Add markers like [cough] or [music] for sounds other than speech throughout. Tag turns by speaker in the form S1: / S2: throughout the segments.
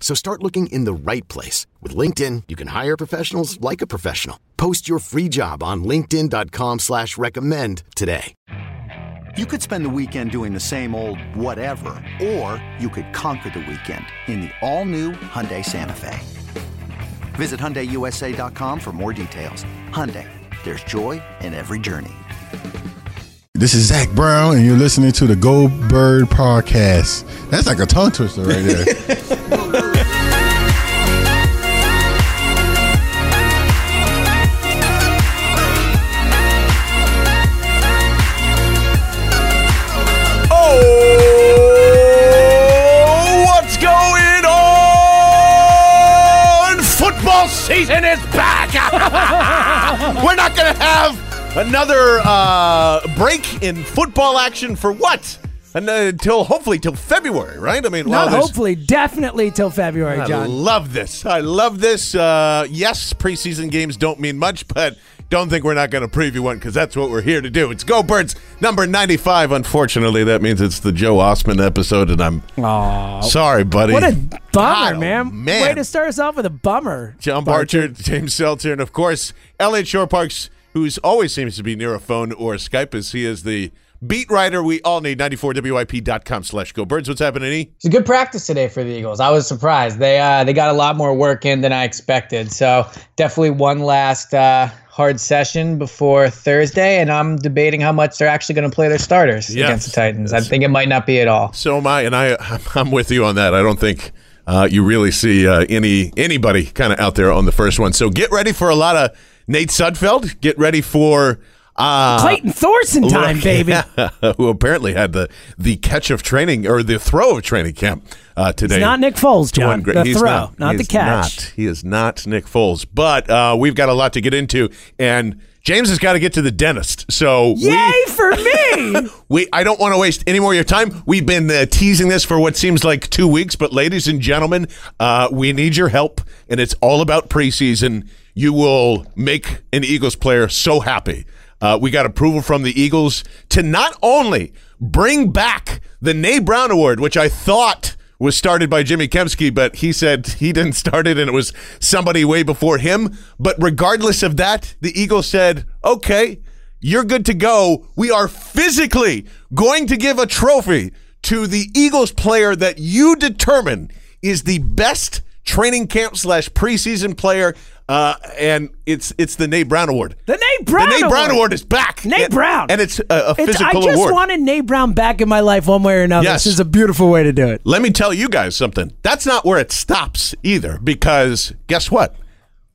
S1: So start looking in the right place. With LinkedIn, you can hire professionals like a professional. Post your free job on linkedin.com slash recommend today.
S2: You could spend the weekend doing the same old whatever, or you could conquer the weekend in the all-new Hyundai Santa Fe. Visit HyundaiUSA.com for more details. Hyundai, there's joy in every journey.
S3: This is Zach Brown, and you're listening to the Go Bird Podcast. That's like a tongue twister right there. [laughs]
S4: season is back. [laughs] We're not going to have another uh, break in football action for what? And Until hopefully till February, right? I mean,
S5: Not
S4: well,
S5: hopefully, definitely till February,
S4: I
S5: John.
S4: I love this. I love this. Uh, yes, preseason games don't mean much, but don't think we're not going to preview one because that's what we're here to do. It's Go Birds number 95. Unfortunately, that means it's the Joe Ostman episode, and I'm
S5: Aw.
S4: sorry, buddy.
S5: What a bummer,
S4: God,
S5: man.
S4: man.
S5: Way to start us off with a bummer.
S4: John Barcher, James Seltzer, and of course, Eliot Shorr-Parks, who's always seems to be near a phone or Skype, as he is the beat writer we all need. 94WIP.com slash Go Birds. What's happening, E?
S6: It's a good practice today for the Eagles. I was surprised. They uh, they got a lot more work in than I expected. So definitely one last uh, hard session before Thursday, and I'm debating how much they're actually going to play their starters
S4: Yes.
S6: against the Titans. I think it might not be at all.
S4: So am I, and I, I'm with you on that. I don't think uh, you really see uh, any anybody kind of out there on the first one. So get ready for a lot of Nate Sudfeld. Get ready for uh,
S5: Clayton Thorson time,
S4: Look,
S5: baby. [laughs]
S4: who apparently had the the catch of training or the throw of training camp uh, today.
S5: It's not Nick Foles, John.
S4: great.
S5: The
S4: He's
S5: throw,
S4: not,
S5: not
S4: He
S5: the
S4: is
S5: catch.
S4: Not. He is not Nick Foles. But uh, we've got a lot to get into, and James has got to get to the dentist. So we-
S5: Yay for me! [laughs]
S4: we I don't want to waste any more of your time. We've been uh, teasing this for what seems like two weeks, but ladies and gentlemen, uh, we need your help, and it's all about preseason. You will make an Eagles player so happy. Uh, we got approval from the Eagles to not only bring back the Nay Brown Award, which I thought was started by Jimmy Kempski, but he said [laughs] he didn't start it and it was somebody way before him. But regardless of that, the Eagles said, okay, you're good to go. We are physically going to give a trophy to the Eagles player that you determine is the best training camp slash preseason player. Uh, and it's it's the Nate Brown Award.
S5: The Nate Brown
S4: the Nate Brown
S5: Award.
S4: Award is back.
S5: Nate
S4: And-
S5: Brown.
S4: and it's a, a
S5: It's,
S4: physical
S5: I just
S4: award.
S5: wanted Nate Brown back in my life one way or another.
S4: Yes.
S5: This is a beautiful way to do it.
S4: Let me tell you guys something. That's not where it stops either, because guess what?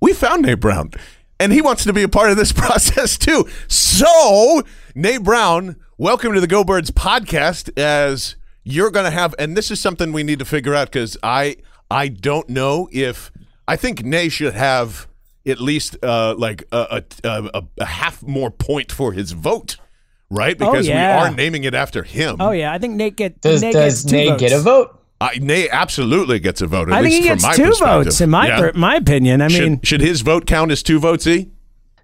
S4: We found Nate Brown, and he wants to be a part of this [laughs] process too. So, Nate Brown, welcome to the Go Birds podcast. As you're going to have, and this is something we need to figure out because I I don't know if I think Nate should have at least uh, like a, a, a, a half more point for his vote, right? Because
S5: yeah.
S4: we are naming it after him.
S5: Oh yeah, I think Nate get
S6: Does
S5: Nate
S6: does
S5: gets two
S6: Nate
S5: votes.
S6: get a vote?
S4: I, Nate absolutely gets a vote. At
S5: I think
S4: least
S5: he gets two votes in my
S4: Yeah.
S5: per- my opinion. I
S4: should,
S5: mean,
S4: should his vote count as two votes? E?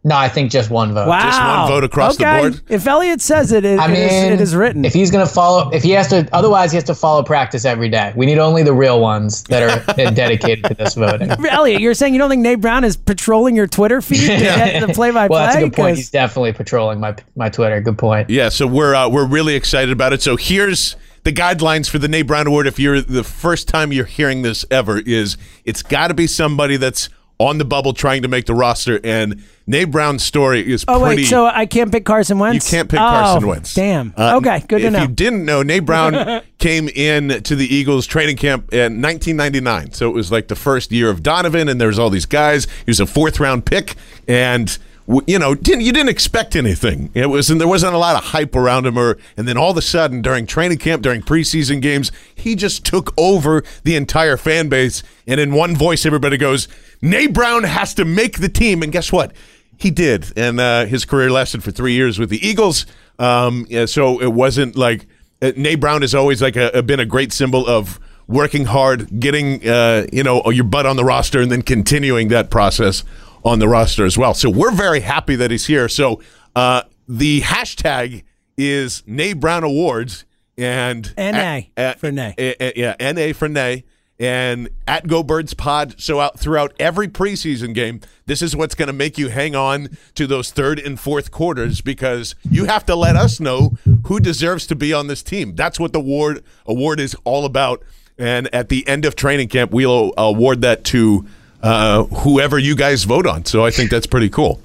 S6: No, I think just one vote.
S5: wow,
S4: just one vote across the
S5: okay.
S4: board?
S5: If Elliot says it, it,
S6: I
S5: it is-
S6: mean,
S5: it is written.
S6: If he's gonna follow, if he has to, otherwise he has to follow practice every day. We need only the real ones that are [laughs] dedicated to this voting. [laughs]
S5: Elliot, you're saying you don't think Nate Brown is patrolling your Twitter feed to [laughs] get the play-by-play?
S6: Well, that's a good point.
S5: 'Cause-
S6: He's definitely patrolling my my Twitter. Good point.
S4: Yeah, so we're uh, we're really excited about it. So here's the guidelines for the Nate Brown Award. If you're the first time you're hearing this ever, is it's got to be somebody that's on the bubble trying to make the roster. And Nate Brown's story is pretty.
S5: Oh
S4: pretty.
S5: wait, so I can't pick Carson Wentz?
S4: you can't pick
S5: oh,
S4: Carson Wentz.
S5: Damn.
S4: Uh,
S5: okay, good to know.
S4: if you didn't know, Nate Brown [laughs] came in to the Eagles training camp in 1999. So it was like the first year of Donovan, and there was all these guys. He was a fourth round pick, and you know, didn't you didn't expect anything. It was, and there wasn't a lot of hype around him. Or and then all of a sudden, during training camp, during preseason games, he just took over the entire fan base. And in one voice, everybody goes, "Nate Brown has to make the team." And guess what? He did, and uh, his career lasted for three years with the Eagles. Um, yeah, so it wasn't like uh, Nate Brown has always like a, been a great symbol of working hard, getting uh, you know your butt on the roster, and then continuing that process on the roster as well. So we're very happy that he's here. So uh, the hashtag is Nay Brown Awards and
S5: NA
S4: at-
S5: for Nay.
S4: Eh, eh, a- a- yeah, NA for Nay. And at Go Birds Pod, so out throughout every preseason game, this is what's going to make you hang on to those third and fourth quarters because you have to let us know who deserves to be on this team. That's what the award award is all about. And at the end of training camp, we'll uh, award that to uh, whoever you guys vote on. So I think that's pretty cool.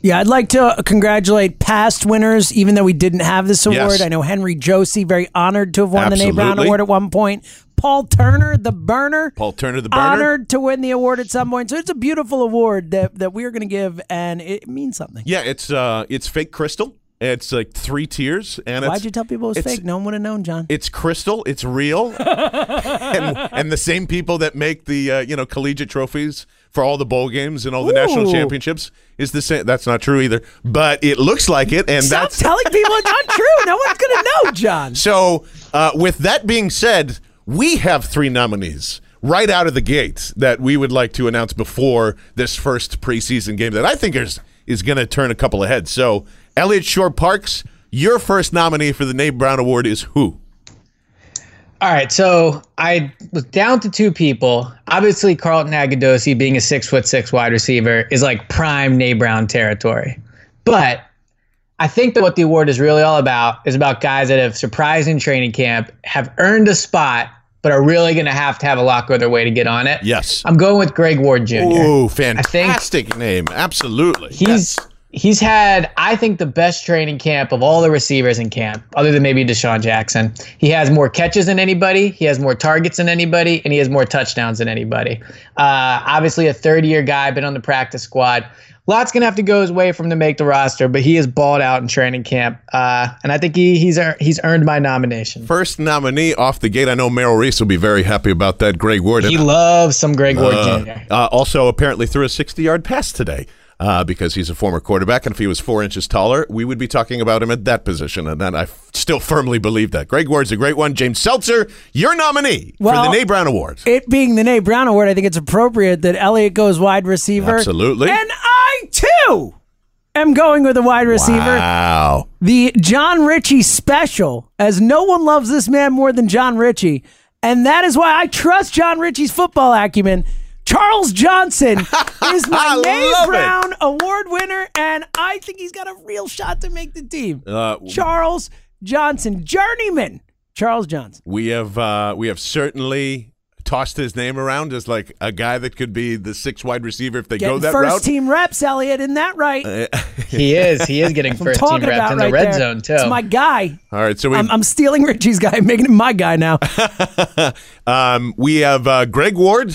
S5: Yeah, I'd like to congratulate past winners, even though we didn't have this award.
S4: Yes.
S5: I know Henry Josey, very honored to have won the Nate Brown Award at one point. Paul Turner, the burner,
S4: Paul Turner, the burner.
S5: honored to win the award at some point. So it's a beautiful award that, that we're going to give, and it means something.
S4: Yeah, it's uh, it's fake crystal. It's like three tiers, and
S5: Why'd you tell people it was
S4: it's-
S5: fake? No one would have known, John.
S4: It's crystal. It's real, [laughs] and, and the same people that make the uh, you know collegiate trophies for all the bowl games and all the national championships is the same. That's not true either, but it looks like it, and
S5: Stop
S4: that's
S5: telling people it's not true. No one's going to know, John. [laughs]
S4: so. Uh, with that being said, we have three nominees right out of the gate that we would like to announce before this first preseason game that I think is is going to turn a couple of heads. So, Eliot Shorr-Parks, your first nominee for the Nate Brown Award is who?
S6: All right, so I was down to two people. Obviously, Carlton Agudosi, being a six foot six wide receiver, is like prime Nate Brown territory. But I think that what the award is really all about is about guys that have surprised in training camp, have earned a spot, but are really going to have to have a lot go their way to get on it.
S4: Yes.
S6: I'm going with Greg Ward Jr.
S4: Ooh, fantastic name. Absolutely.
S6: He's he's had, I think, the best training camp of all the receivers in camp, other than maybe DeSean Jackson. He has more catches than anybody, he has more targets than anybody, and he has more touchdowns than anybody. Uh, obviously, a third year guy, been on the practice squad. Lots gonna have to go his way for him to make the roster, but he is balled out in training camp, uh, and I think he, he's ear- he's earned my nomination.
S4: First nominee off the gate. I know Merrill Reese will be very happy about that. Greg Ward.
S6: He loves some Greg Ward Jr.
S4: uh, also, apparently, threw a 60 yard pass today. Uh, because he's a former quarterback, and if he was four inches taller, we would be talking about him at that position. And then I f- still firmly believe that. Greg Ward's a great one. James Seltzer, your nominee for the Nate Brown Award.
S5: It being the Nate Brown Award, I think it's appropriate that Elliott goes wide receiver.
S4: Absolutely.
S5: And I, too, am going with a wide receiver.
S4: Wow.
S5: The John Ritchie special, as no one loves this man more than John Ritchie. And that is why I trust John Ritchie's football acumen. Charles Johnson [laughs] is my
S4: I
S5: Nate
S4: love it.
S5: Brown award winner, and I think he's got a real shot to make the team.
S4: Uh,
S5: Charles Johnson, journeyman. Charles Johnson.
S4: We have uh, we have certainly tossed his name around as like a guy that could be the sixth wide receiver if they go
S5: Getting
S4: that
S5: first
S4: route.
S5: team reps, Elliot. Isn't that right? [laughs]
S6: He is he is getting
S5: I'm
S6: first team reps
S5: about
S6: in
S5: right
S6: the red
S5: there.
S6: zone too.
S5: It's my guy.
S4: All right, so we
S5: I'm, I'm stealing Richie's guy, [laughs] making him my guy now.
S4: Um, we have uh, Greg Ward.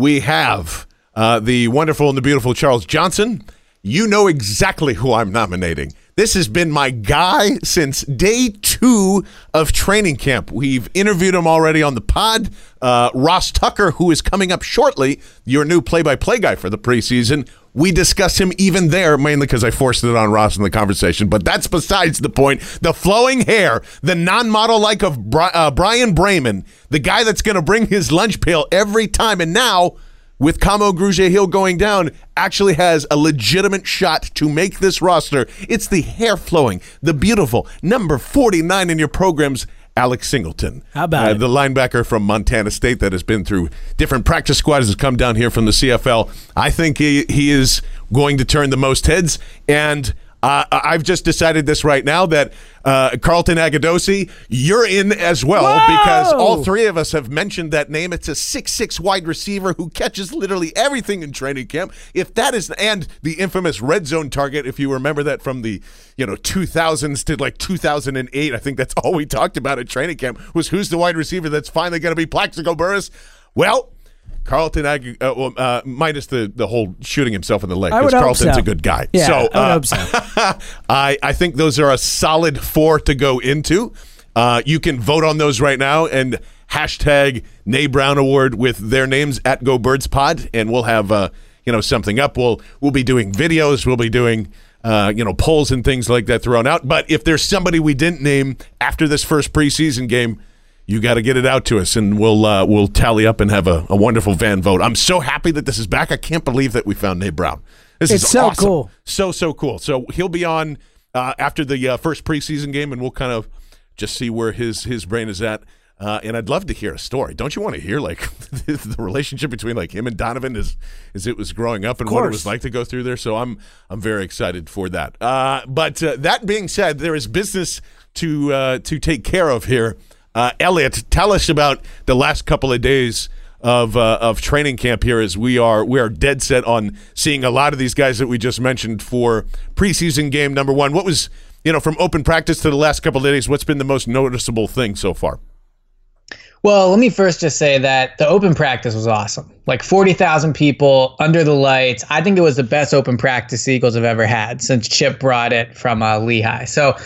S4: We have uh, the wonderful and the beautiful Charles Johnson. You know exactly who I'm nominating. This has been my guy since day two of training camp. We've interviewed him already on the pod. Uh, Ross Tucker, who is coming up shortly, your new play by play guy for the preseason. We discuss him even there, mainly because I forced it on Ross in the conversation. But that's besides the point. The flowing hair, the non model like of Bri- uh, Bryan Braman, the guy that's going to bring his lunch pail every time. And now, with Kamu Grugier-Hill going down, actually has a legitimate shot to make this roster. It's the hair flowing, the beautiful number 49 in your programs. Alex Singleton.
S5: How about
S4: Uh,
S5: it?
S4: The linebacker from Montana State that has been through different practice squads has come down here from the CFL. I think he, he is going to turn the most heads. And uh, I've just decided this right now that uh, Carlton Agudosi, you're in as well
S5: Whoa!
S4: because all three of us have mentioned that name. It's a six-six wide receiver who catches literally everything in training camp. If that is, and the infamous red zone target, if you remember that from the you know 2000s to like 2008, I think that's all we talked about at training camp was who's the wide receiver that's finally going to be Plaxico Burress. Well. Carlton, Agu- uh, well, uh, minus the, the whole shooting himself in the leg, because Carlton's
S5: so.
S4: a good guy.
S5: Yeah,
S4: so,
S5: I
S4: uh,
S5: so. [laughs]
S4: I, I think those are a solid four to go into. Uh, you can vote on those right now and hashtag Nay Brown Award with their names at Go Birds Pod, and we'll have uh, you know something up. We'll we'll be doing videos. We'll be doing uh, you know polls and things like that thrown out. But if there's somebody we didn't name after this first preseason game, you got to get it out to us, and we'll uh, we'll tally up and have a, a wonderful van vote. I'm so happy that this is back. I can't believe that we found Nate Brown. This
S5: It's
S4: is
S5: so
S4: awesome.
S5: cool.
S4: so so cool. So he'll be on uh, after the uh, first preseason game, and we'll kind of just see where his his brain is at. Uh, and I'd love to hear a story. Don't you want to hear like [laughs] the relationship between like him and Donovan as as it was growing up and what it was like to go through there? So I'm I'm very excited for that. Uh, but uh, that being said, there is business to uh, to take care of here. Uh, Elliot, tell us about the last couple of days of uh, of training camp here, as we are we are dead set on seeing a lot of these guys that we just mentioned for preseason game number one. What was you know from open practice to the last couple of days? What's been the most noticeable thing so far?
S6: Well, let me first just say that the open practice was awesome. Like 40,000 people under the lights. I think it was the best open practice Eagles have ever had since Chip brought it from uh, Lehigh. So,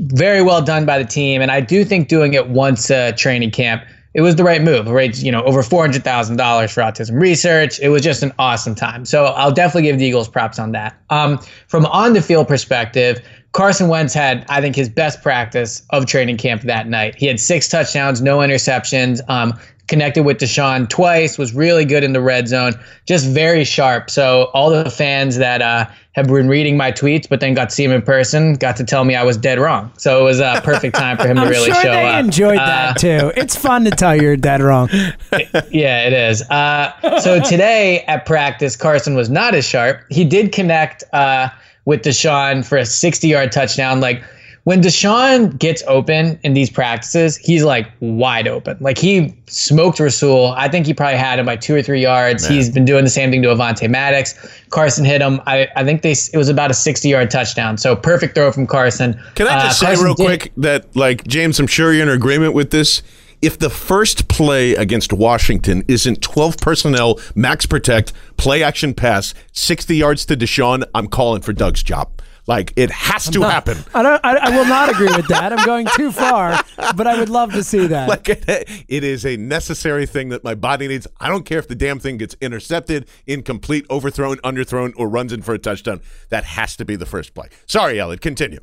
S6: very well done by the team. And I do think doing it once a training camp, it was the right move. Raised, you know, over $400,000 for autism research. It was just an awesome time. So, I'll definitely give the Eagles props on that. Um, from on the field perspective, Carson Wentz had, I think, his best practice of training camp that night. He had six touchdowns, no interceptions. Um, connected with DeSean twice, was really good in the red zone, just very sharp. So all the fans that uh, have been reading my tweets, but then got to see him in person, got to tell me I was dead wrong. So it was a perfect time for him to really
S5: sure
S6: show
S5: they
S6: up.
S5: enjoyed
S6: Uh,
S5: that too. It's fun to tell you're dead wrong. [laughs]
S6: yeah, it is. Uh, so today at practice, Carson was not as sharp. He did connect uh, with DeSean for a 60 yard touchdown. Like when DeSean gets open in these practices, he's like wide open. Like he smoked Rasul. I think he probably had him by two or three yards. He's been doing the same thing to Avonte Maddox. Carson hit him. I, I think they it was about a 60 yard touchdown. So perfect throw from Carson.
S4: Can I just
S6: Uh,
S4: say
S6: Carson
S4: real
S6: did-
S4: quick that, like, James, I'm sure you're in agreement with this. If the first play against Washington isn't 12 personnel, max protect, play action pass, 60 yards to DeSean, I'm calling for Doug's job. Like, it has to happen.
S5: I don't. I, I will not agree with that. I'm going too far, but I would love to see that.
S4: Like, it, it is a necessary thing that my body needs. I don't care if the damn thing gets intercepted, incomplete, overthrown, underthrown, or runs in for a touchdown. That has to be the first play. Sorry, Elliot, continue.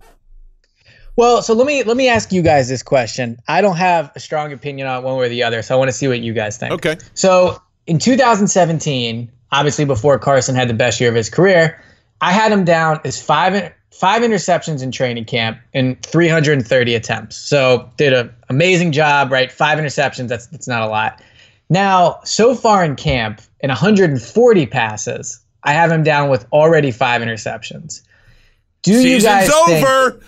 S6: Well, so let me let me ask you guys this question. I don't have a strong opinion on one way or the other, so I want to see what you guys think.
S4: Okay.
S6: So in 2017, obviously before Carson had the best year of his career, I had him down as five five interceptions in training camp and 330 attempts. So did an amazing job, right? Five interceptions. That's that's not a lot. Now, so far in camp, in 140 passes, I have him down with already five interceptions. Do you guys
S4: Season's
S6: think?
S4: over.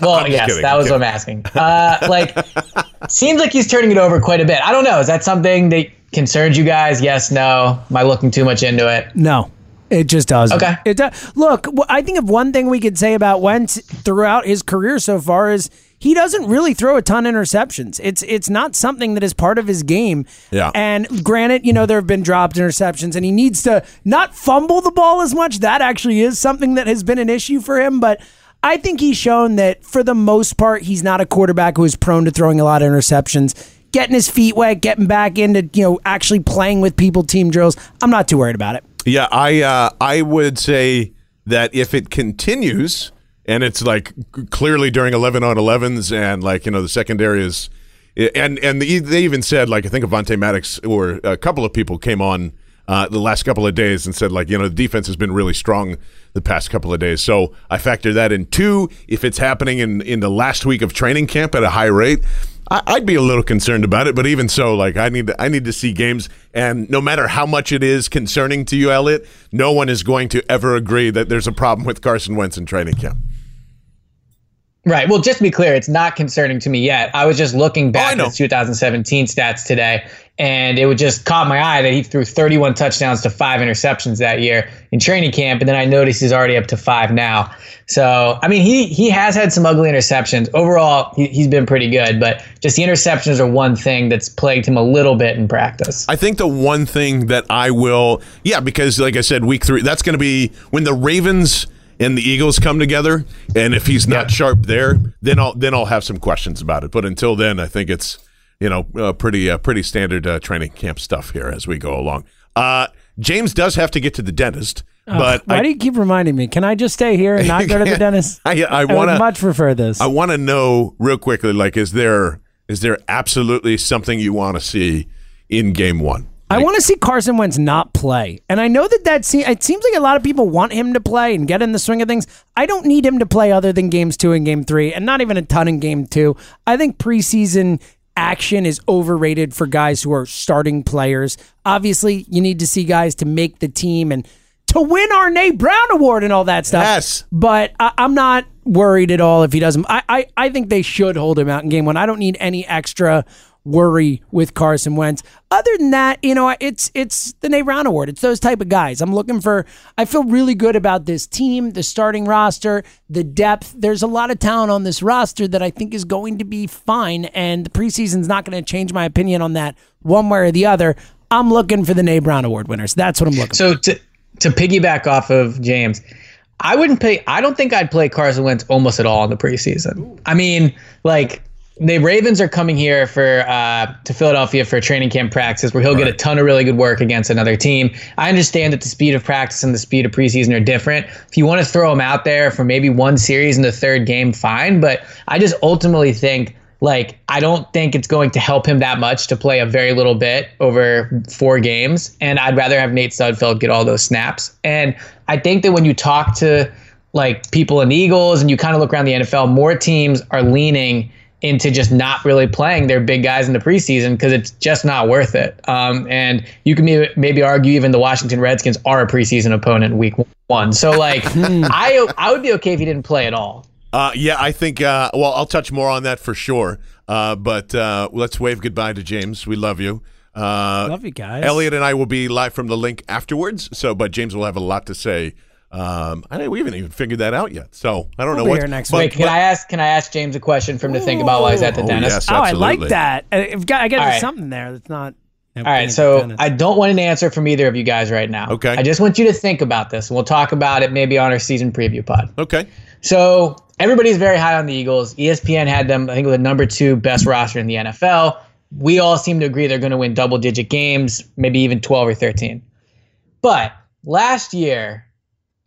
S6: Well, [laughs]
S4: just
S6: yes,
S4: kidding,
S6: that
S4: I'm
S6: was what I'm asking. Uh, like, [laughs] seems like he's turning it over quite a bit. I don't know. Is that something that concerns you guys? Yes, no. Am I looking too much into it?
S5: No, it just doesn't.
S6: Okay.
S5: It does. Look, I think if one thing we could say about Wentz throughout his career so far is he doesn't really throw a ton of interceptions. It's it's not something that is part of his game.
S4: Yeah.
S5: And granted, you know there have been dropped interceptions, and he needs to not fumble the ball as much. That actually is something that has been an issue for him, but. I think he's shown that for the most part, he's not a quarterback who is prone to throwing a lot of interceptions. Getting his feet wet, getting back into, you know, actually playing with people, team drills. I'm not too worried about it.
S4: Yeah, I uh, I would say that if it continues and it's like clearly during 11 on 11s and like you know the secondary is and and the, they even said like I think Avonte Maddox or a couple of people came on uh, the last couple of days and said like you know the defense has been really strong the past couple of days. So I factor that in. Two, if it's happening in in the last week of training camp at a high rate, I, I'd be a little concerned about it, but even so, like I need to, I need to see games, and no matter how much it is concerning to you, Elliot, no one is going to ever agree that there's a problem with Carson Wentz in training camp.
S6: Right. Well, just to be clear, it's not concerning to me yet. I was just looking
S4: Oh,
S6: back
S4: know.
S6: at his 2017 stats today, and it would just caught my eye that he threw 31 touchdowns to five interceptions that year in training camp, and then I noticed he's already up to five now. So, I mean, he he has had some ugly interceptions. Overall, he, he's been pretty good, but just the interceptions are one thing that's plagued him a little bit in practice.
S4: I think the one thing that I will, yeah, because like I said, week three, that's going to be when the Ravens and the Eagles come together, and if he's not sharp there, then I'll then I'll have some questions about it. But until then, I think it's you know uh, pretty uh, pretty standard uh, training camp stuff here as we go along. Uh, James does have to get to the dentist, but
S5: Why
S4: I,
S5: do you keep reminding me? Can I just stay here and not go to the [laughs] dentist?
S4: I, I
S5: would
S4: want to
S5: much prefer this.
S4: I want to know real quickly, like, is there is there absolutely something you want to see in game one?
S5: I want to see Carson Wentz not play, and I know that that se- it seems like a lot of people want him to play and get in the swing of things. I don't need him to play other than games two and game three, and not even a ton in game two. I think preseason action is overrated for guys who are starting players. Obviously, you need to see guys to make the team and to win our Nate Brown Award and all that stuff.
S4: Yes.
S5: But I, I'm not worried at all if he doesn't. I, I, I think they should hold him out in game one. I don't need any extra worry with Carson Wentz. Other than that, you know, it's it's the Nate Brown Award. It's those type of guys. I'm looking for. I feel really good about this team, the starting roster, the depth. There's a lot of talent on this roster that I think is going to be fine, and the preseason's not going to change my opinion on that one way or the other. I'm looking for the Nate Brown Award winners. That's what I'm looking for.
S6: So to to piggyback off of James, I wouldn't pay. I don't think I'd play Carson Wentz almost at all in the preseason. I mean, like the Ravens are coming here for uh, to Philadelphia for training camp practice, where he'll get a ton of really good work against another team. I understand that the speed of practice and the speed of preseason are different. If you want to throw him out there for maybe one series in the third game, fine. But I just ultimately think like I don't think it's going to help him that much to play a very little bit over four games, and I'd rather have Nate Sudfeld get all those snaps. And I think that when you talk to like people in the Eagles and you kind of look around the NFL, more teams are leaning into just not really playing their big guys in the preseason because it's just not worth it. Um, and you can maybe, maybe argue even the Washington Redskins are a preseason opponent week one. So like [laughs] I I would be okay if he didn't play at all.
S4: Uh, yeah, I think. Uh, well, I'll touch more on that for sure. Uh, but uh, let's wave goodbye to James. We love you. Uh,
S5: Love you guys.
S4: Elliot and I will be live from the link afterwards. So, but James will have a lot to say. Um, I we haven't even figured that out yet. So I don't
S5: We'll
S4: know what.
S5: next
S4: but-
S6: Wait, can
S4: but-
S6: I ask? Can I ask James a question for him to think about while he's at the
S4: Oh,
S6: dentist?
S4: yes,
S5: Oh, I like that. Uh, I've got, I got
S6: All right.
S5: something there that's not.
S6: All right, so I don't want an answer from either of you guys right now.
S4: Okay.
S6: I just want you to think about this, and we'll talk about it maybe on our season preview pod.
S4: Okay.
S6: So everybody's very high on the Eagles. ESPN had them, I think, with the number two best roster in the NFL. We all seem to agree they're going to win double digit games, maybe even 12 or 13. But last year,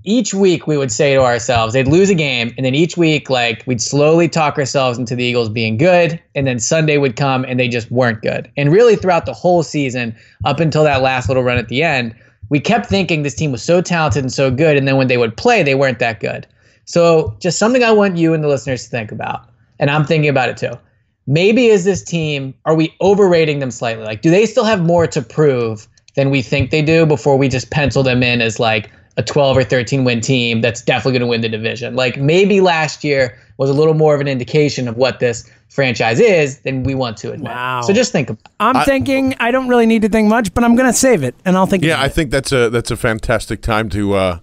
S6: each week we would say to ourselves, they'd lose a game, and then each week, like, we'd slowly talk ourselves into the Eagles being good, and then Sunday would come and they just weren't good. And really, throughout the whole season, up until that last little run at the end, we kept thinking this team was so talented and so good, and then when they would play, they weren't that good. So, just something I want you and the listeners to think about, and I'm thinking about it too. Maybe is this team, are we overrating them slightly? Like, do they still have more to prove than we think they do before we just pencil them in as like a 12 or 13 win team that's definitely going to win the division? Like, maybe last year was a little more of an indication of what this franchise is than we want to admit.
S5: Wow.
S6: So, just think about it.
S5: I'm thinking I don't really need to think much, but I'm going to save it and I'll think.
S4: Yeah,
S5: about
S4: I
S5: it.
S4: think that's a that's a fantastic time to uh,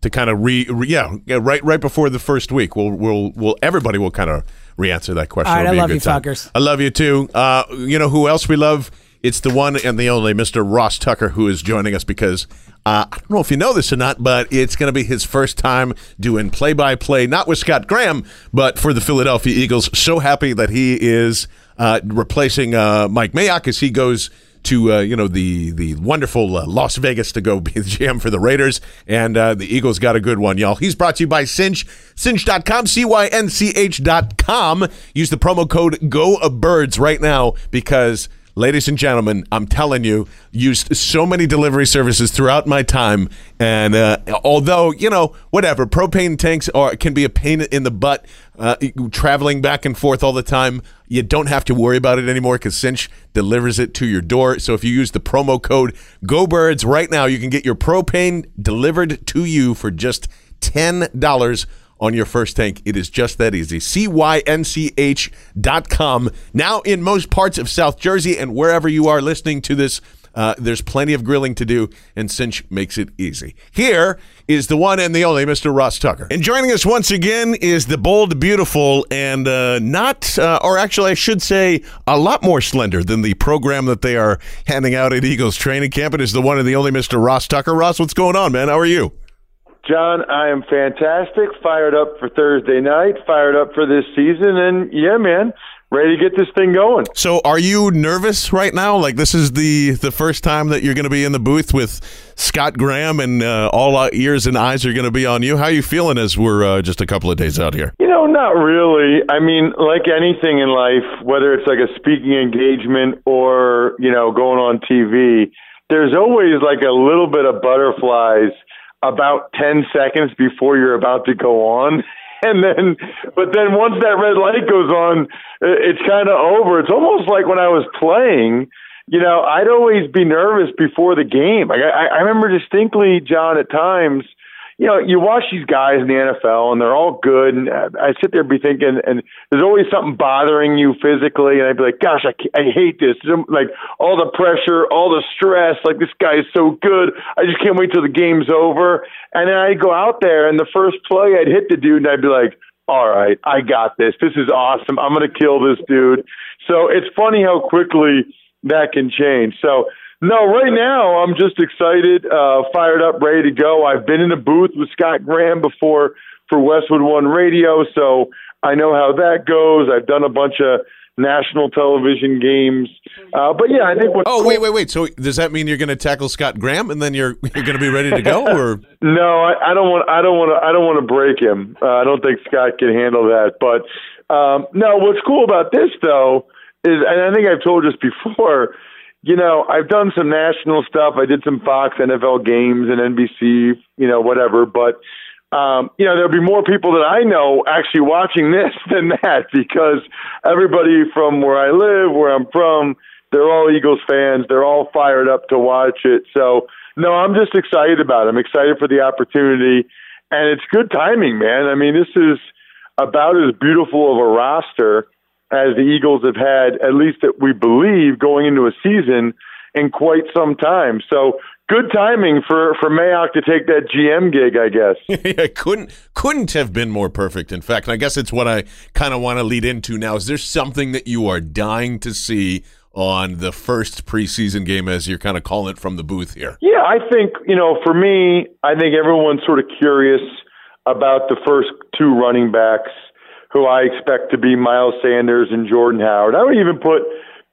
S4: to kind of re, re yeah, yeah right right before the first week. We'll we'll we'll everybody will kind of re-answer that question.
S5: All right, I love you,
S4: time.
S5: fuckers.
S4: I love you too. Uh, you know who else we love? It's the one and the only Mr. Ross Tucker who is joining us because uh, I don't know if you know this or not, but it's going to be his first time doing play-by-play, not with Scott Graham, but for the Philadelphia Eagles. So happy that he is uh, replacing uh, Mike Mayock as he goes to uh, you know the the wonderful uh, Las Vegas to go [laughs] be the GM for the Raiders, and uh, the Eagles got a good one, y'all. He's brought to you by Cynch, Cynch.com, C-Y-N-C-H.com. Use the promo code Go Birds right now because ladies and gentlemen, I'm telling you, used so many delivery services throughout my time, and uh, although you know whatever, propane tanks are can be a pain in the butt. Uh, traveling back and forth all the time, you don't have to worry about it anymore because Cynch delivers it to your door. So if you use the promo code GoBirds right now, you can get your propane delivered to you for just ten dollars on your first tank. It is just that easy. CYNCH.com. Now in most parts of South Jersey and wherever you are listening to this, uh, there's plenty of grilling to do, and Cynch makes it easy. Here is the one and the only Mr. Ross Tucker. And joining us once again is the bold, beautiful, and uh, not, uh, or actually, I should say, a lot more slender than the program that they are handing out at Eagles training camp. It is the one and the only Mr. Ross Tucker. Ross, what's going on, man? How are you?
S7: John, I am fantastic. Fired up for Thursday night. Fired up for this season, and yeah, man, ready to get this thing going.
S4: So, are you nervous right now? Like this is the the first time that you're going to be in the booth with Scott Graham, and uh, all ears and eyes are going to be on you. How are you feeling as we're uh, just a couple of days out here?
S7: You know, not really. I mean, like anything in life, whether it's like a speaking engagement or you know going on TV, there's always like a little bit of butterflies about 10 seconds before you're about to go on. [laughs] And then, but then once that red light goes on, it's kind of over. It's almost like when I was playing, you know, I'd always be nervous before the game. Like I, I remember distinctly, John, at times, you know, you watch these guys in the NFL and they're all good. And I sit there and be thinking, and there's always something bothering you physically. And I'd be like, gosh, I, I hate this. Like all the pressure, all the stress. Like this guy is so good. I just can't wait till the game's over. And then I'd go out there and the first play I'd hit the dude and I'd be like, all right, I got this. This is awesome. I'm going to kill this dude. So it's funny how quickly that can change. So no, right now I'm just excited, uh, fired up, ready to go. I've been in a booth with Scott Graham before for Westwood One Radio, so I know how that goes. I've done a bunch of national television games, uh, but yeah, I think.
S4: oh wait, wait, wait! So does that mean you're going to tackle Scott Graham and then you're you're going to be ready to go, [laughs] or
S7: no? I, I don't want. I don't want to. I don't want to break him. Uh, I don't think Scott can handle that. But um, no, what's cool about this though is, and I think I've told this before you know, I've done some national stuff. I did some Fox NFL games and NBC, you know, whatever. But um, you know, there'll be more people that I know actually watching [laughs] this than that because everybody from where I live, where I'm from, they're all Eagles fans. They're all fired up to watch it. So, no, I'm just excited about it. I'm excited for the opportunity, and it's good timing, man. I mean, this is about as beautiful of a roster as the Eagles have had, at least that we believe, going into a season in quite some time. So good timing for for Mayock to take that GM gig, I guess. [laughs]
S4: yeah, couldn't couldn't have been more perfect. In fact, and I guess it's what I kind of want to lead into now. Is there something that you are dying to see on the first preseason game, as you're kind of calling it from the booth here?
S7: Yeah, I think you know, for me, I think everyone's sort of curious about the first two running backs who I expect to be Miles Sanders and Jordan Howard. I would even put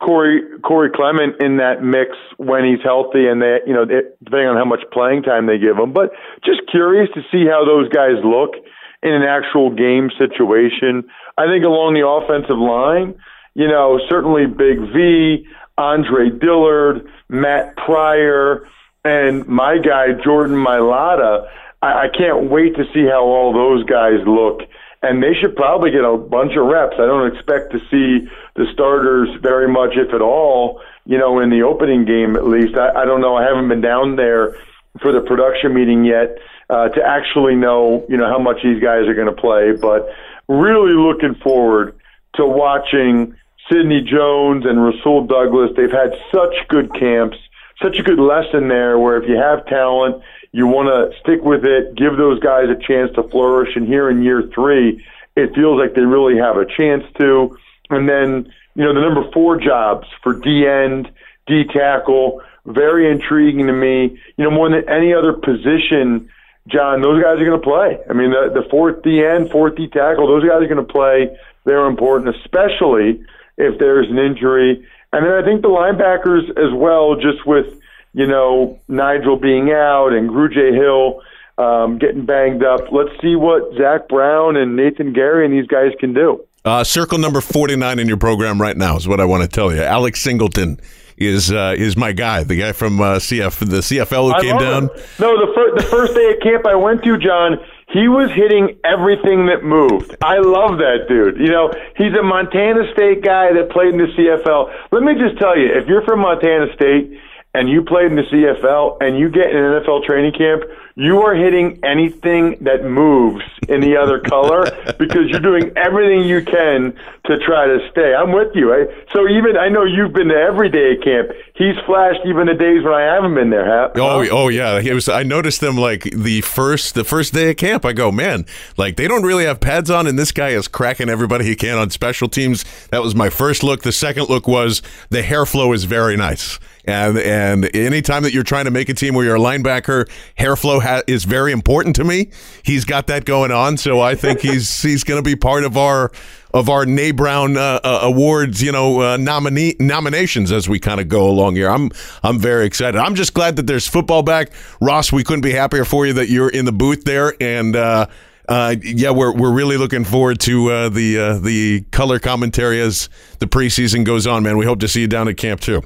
S7: Corey Corey Clement in that mix when he's healthy, and they, you know, depending on how much playing time they give him. But just curious to see how those guys look in an actual game situation. I think along the offensive line, you know, certainly Big V, Andre Dillard, Matt Pryor, and my guy Jordan Mailata. I, I can't wait to see how all those guys look and they should probably get a bunch of reps. I don't expect to see the starters very much, if at all, you know, in the opening game at least. I, I don't know. I haven't been down there for the production meeting yet uh, to actually know, you know, how much these guys are going to play. But really looking forward to watching Sidney Jones and Rasul Douglas. They've had such good camps, such a good lesson there where if you have talent – you want to stick with it, give those guys a chance to flourish. And here in year three, it feels like they really have a chance to. And then, you know, the number four jobs for D end, D tackle, very intriguing to me. You know, more than any other position, John, those guys are going to play. I mean, the, the fourth D end, fourth D tackle, those guys are going to play. They're important, especially if there's an injury. And then I think the linebackers as well, just with you know, Nigel being out and Grugier Hill um, getting banged up. Let's see what Zach Brown and Nathan Gerry and these guys can do.
S4: Uh, circle number 49 in your program right now is what I want to tell you. Alex Singleton is uh, is my guy, the guy from uh, CF, the CFL who
S7: I
S4: came down.
S7: it. No, the first the first day at camp I went to, John, he was hitting everything that moved. I love that dude. You know, he's a Montana State guy that played in the CFL. Let me just tell you, if you're from Montana State and you played in the CFL and you get in an NFL training camp, you are hitting anything that moves in the other color [laughs] because you're doing everything you can to try to stay. I'm with you. I, so even I know you've been to every day camp. He's flashed even the days when I haven't been there. Huh?
S4: Oh, oh, oh yeah. It was. I noticed them like the first the first day of camp. I go, man, like they don't really have pads on, and this guy is cracking everybody he can on special teams. That was my first look. The second look was the hair flow is very nice. And and anytime that you're trying to make a team where you're a linebacker, hair flow ha- is very important to me. He's got that going on, so I think [laughs] he's he's going to be part of our of our Nay Brown uh, uh, awards, you know, uh, nominee nominations as we kind of go along here. I'm I'm very excited. I'm just glad that there's football back. Ross, we couldn't be happier for you that you're in the booth there, and uh, uh, yeah, we're we're really looking forward to uh, the uh, the color commentary as the preseason goes on. Man, we hope to see you down at camp too.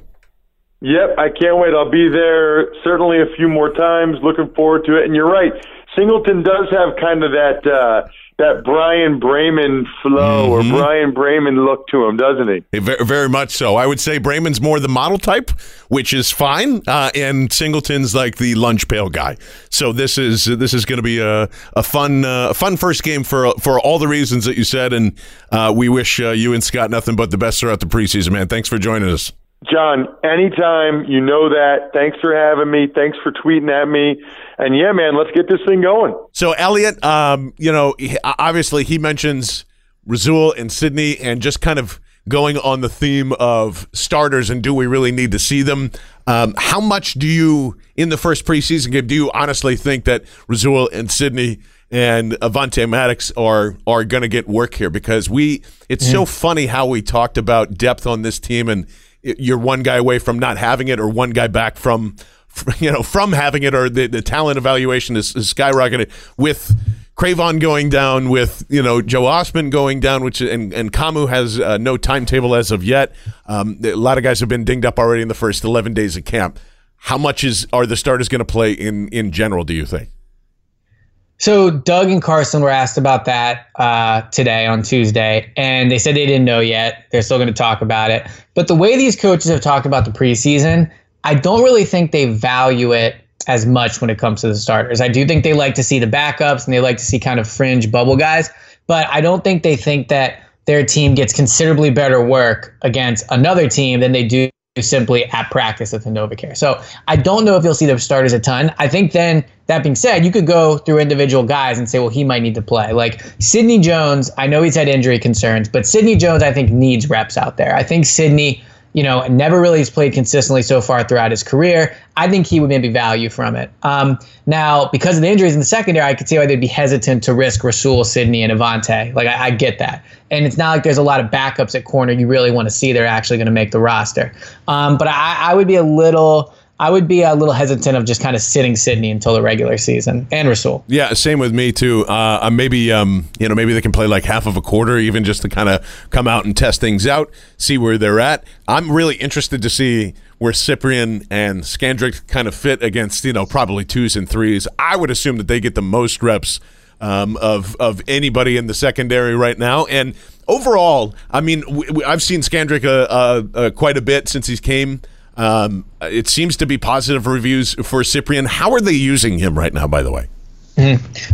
S7: Yep, I can't wait. I'll be there certainly a few more times. Looking forward to it. And you're right, Singleton does have kind of that uh, that Bryan Braman flow
S4: Mhm.
S7: or Bryan Braman look to him, doesn't he?
S4: Very, much so. I would say Braman's more the model type, which is fine, uh, and Singleton's like the lunch pail guy. So this is this is going to be a a fun uh, a fun first game for for all the reasons that you said, and uh, we wish uh, you and Scott nothing but the best throughout the preseason, man. Thanks for joining us.
S7: John, anytime you know that. Thanks for having me. Thanks for tweeting at me. And yeah, man, let's get this thing going.
S4: So Elliot, um, you know, obviously he mentions Rasul and Sidney, and just kind of going on the theme of starters and do we really need to see them? Um, how much do you in the first preseason game do you honestly think that Rasul and Sidney and Avonte Maddox are are going to get work here? Because we, it's so funny how we talked about depth on this team, and it- you're one guy away from not having it, or one guy back from [laughs] you know, from having it or the, the talent evaluation is, is skyrocketed with Cre'Von going down, with you know Joe Ostman going down, which and and Kamu has uh, no timetable as of yet. Um, a lot of guys have been dinged up already in the first eleven days of camp. How much is are the starters going to play in in general? Do you think?
S6: So Doug and Carson were asked about that uh, today on Tuesday, and they said they didn't know yet. They're still going to talk about it. But the way these coaches have talked about the preseason, I don't really think they value it as much when it comes to the starters. I do think they like to see the backups and they like to see kind of fringe bubble guys, but I don't think they think that their team gets considerably better work against another team than they do simply at practice at the NovaCare. So I don't know if you'll see the starters a ton. I think then that being said, you could go through individual guys and say, well, he might need to play. Like Sidney Jones, I know he's had injury concerns, but Sidney Jones, I think, needs reps out there. I think Sidney, you know, never really has played consistently so far throughout his career. I think he would maybe value from it. Um, now, because of the injuries in the secondary, I could see why they'd be hesitant to risk Rasul, Sidney, and Avonte. Like, I, I get that. And it's not like there's a lot of backups at corner you really want to see they're actually going to make the roster. Um, but I, I would be a little. I would be a little hesitant of just kind of sitting Sidney until the regular season and Rasul.
S4: Yeah, same with me too. Uh, uh, maybe um, you know, maybe they can play like half of a quarter, even just to kind of come out and test things out, see where they're at. I'm really interested to see where Cyprien and Scandrick kind of fit against you know probably twos and threes. I would assume that they get the most reps um, of of anybody in the secondary right now, and overall, I mean, I've seen Scandrick uh, uh, uh, quite a bit since he's came. Um, it seems to be positive reviews for Cyprien. How are they using him right now? By the way.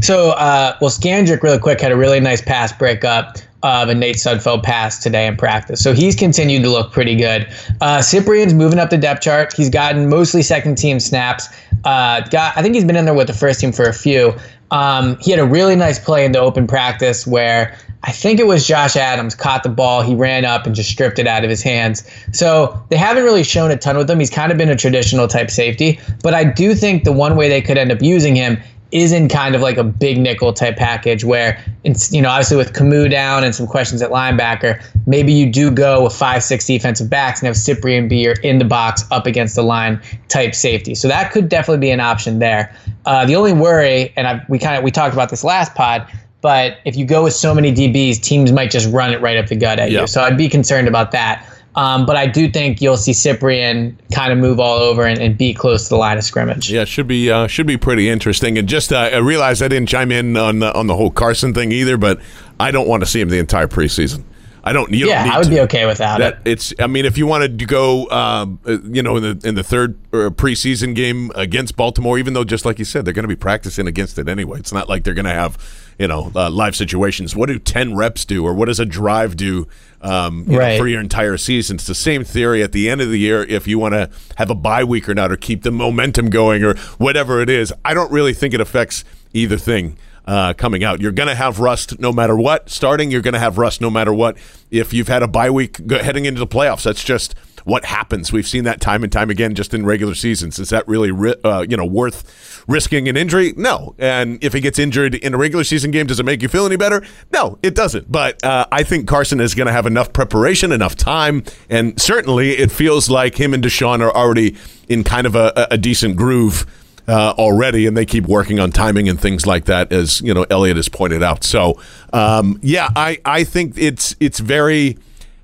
S6: So, uh, well, Scandrick, really quick, had a really nice pass breakup of a Nate Sudfeld pass today in practice. So he's continued to look pretty good. Uh, Cyprien's moving up the depth chart. He's gotten mostly second team snaps. Uh, got, I think he's been in there with the first team for a few. Um, he had a really nice play in the open practice where I think it was Josh Adams caught the ball. He ran up and just stripped it out of his hands. So they haven't really shown a ton with him. He's kind of been a traditional type safety, but I do think the one way they could end up using him is in kind of like a big nickel type package where it's you know obviously with Kamu's down and some questions at linebacker, maybe you do go with five six defensive backs and have Cyprien be your in the box up against the line type safety. So that could definitely be an option there. Uh, the only worry, and I, we kind of we talked about this last pod, But if you go with so many DBs, teams might just run it right up the gut at
S4: Yeah.
S6: you. So I'd be concerned about that. Um, but I do think you'll see Cyprien kind of move all over and, and be close to the line of scrimmage.
S4: Yeah, should be uh, should be pretty interesting. And just uh, I realized I didn't chime in on the, on the whole Carson thing either, but I don't want to see him the entire preseason. I don't. You
S6: Yeah,
S4: don't need
S6: I would
S4: to.
S6: be okay without
S4: that
S6: it.
S4: it's i mean if you wanted to go um, uh, you know in the in the third preseason game against baltimore even though just like you said they're going to be practicing against it anyway it's not like they're going to have you know uh, live situations what do 10 reps do or what does a drive do um, you know, for your entire season it's the same theory at the end of the year if you want to have a bye week or not or keep the momentum going or whatever it is i don't really think it affects either thing uh, coming out. You're going to have rust no matter what. Starting, you're going to have rust no matter what. If you've had a bye week heading into the playoffs, that's just what happens. We've seen that time and time again, just in regular seasons. Is that really, uh, you know, worth risking an injury? No. And if he gets injured in a regular season game, does it make you feel any better? No, it doesn't. But uh, I think Carson is going to have enough preparation, enough time, and certainly it feels like him and DeSean are already in kind of a- a decent groove uh, already, and they keep working on timing and things like that, as you know, Eliot has pointed out. So, um, yeah, I, I think it's it's very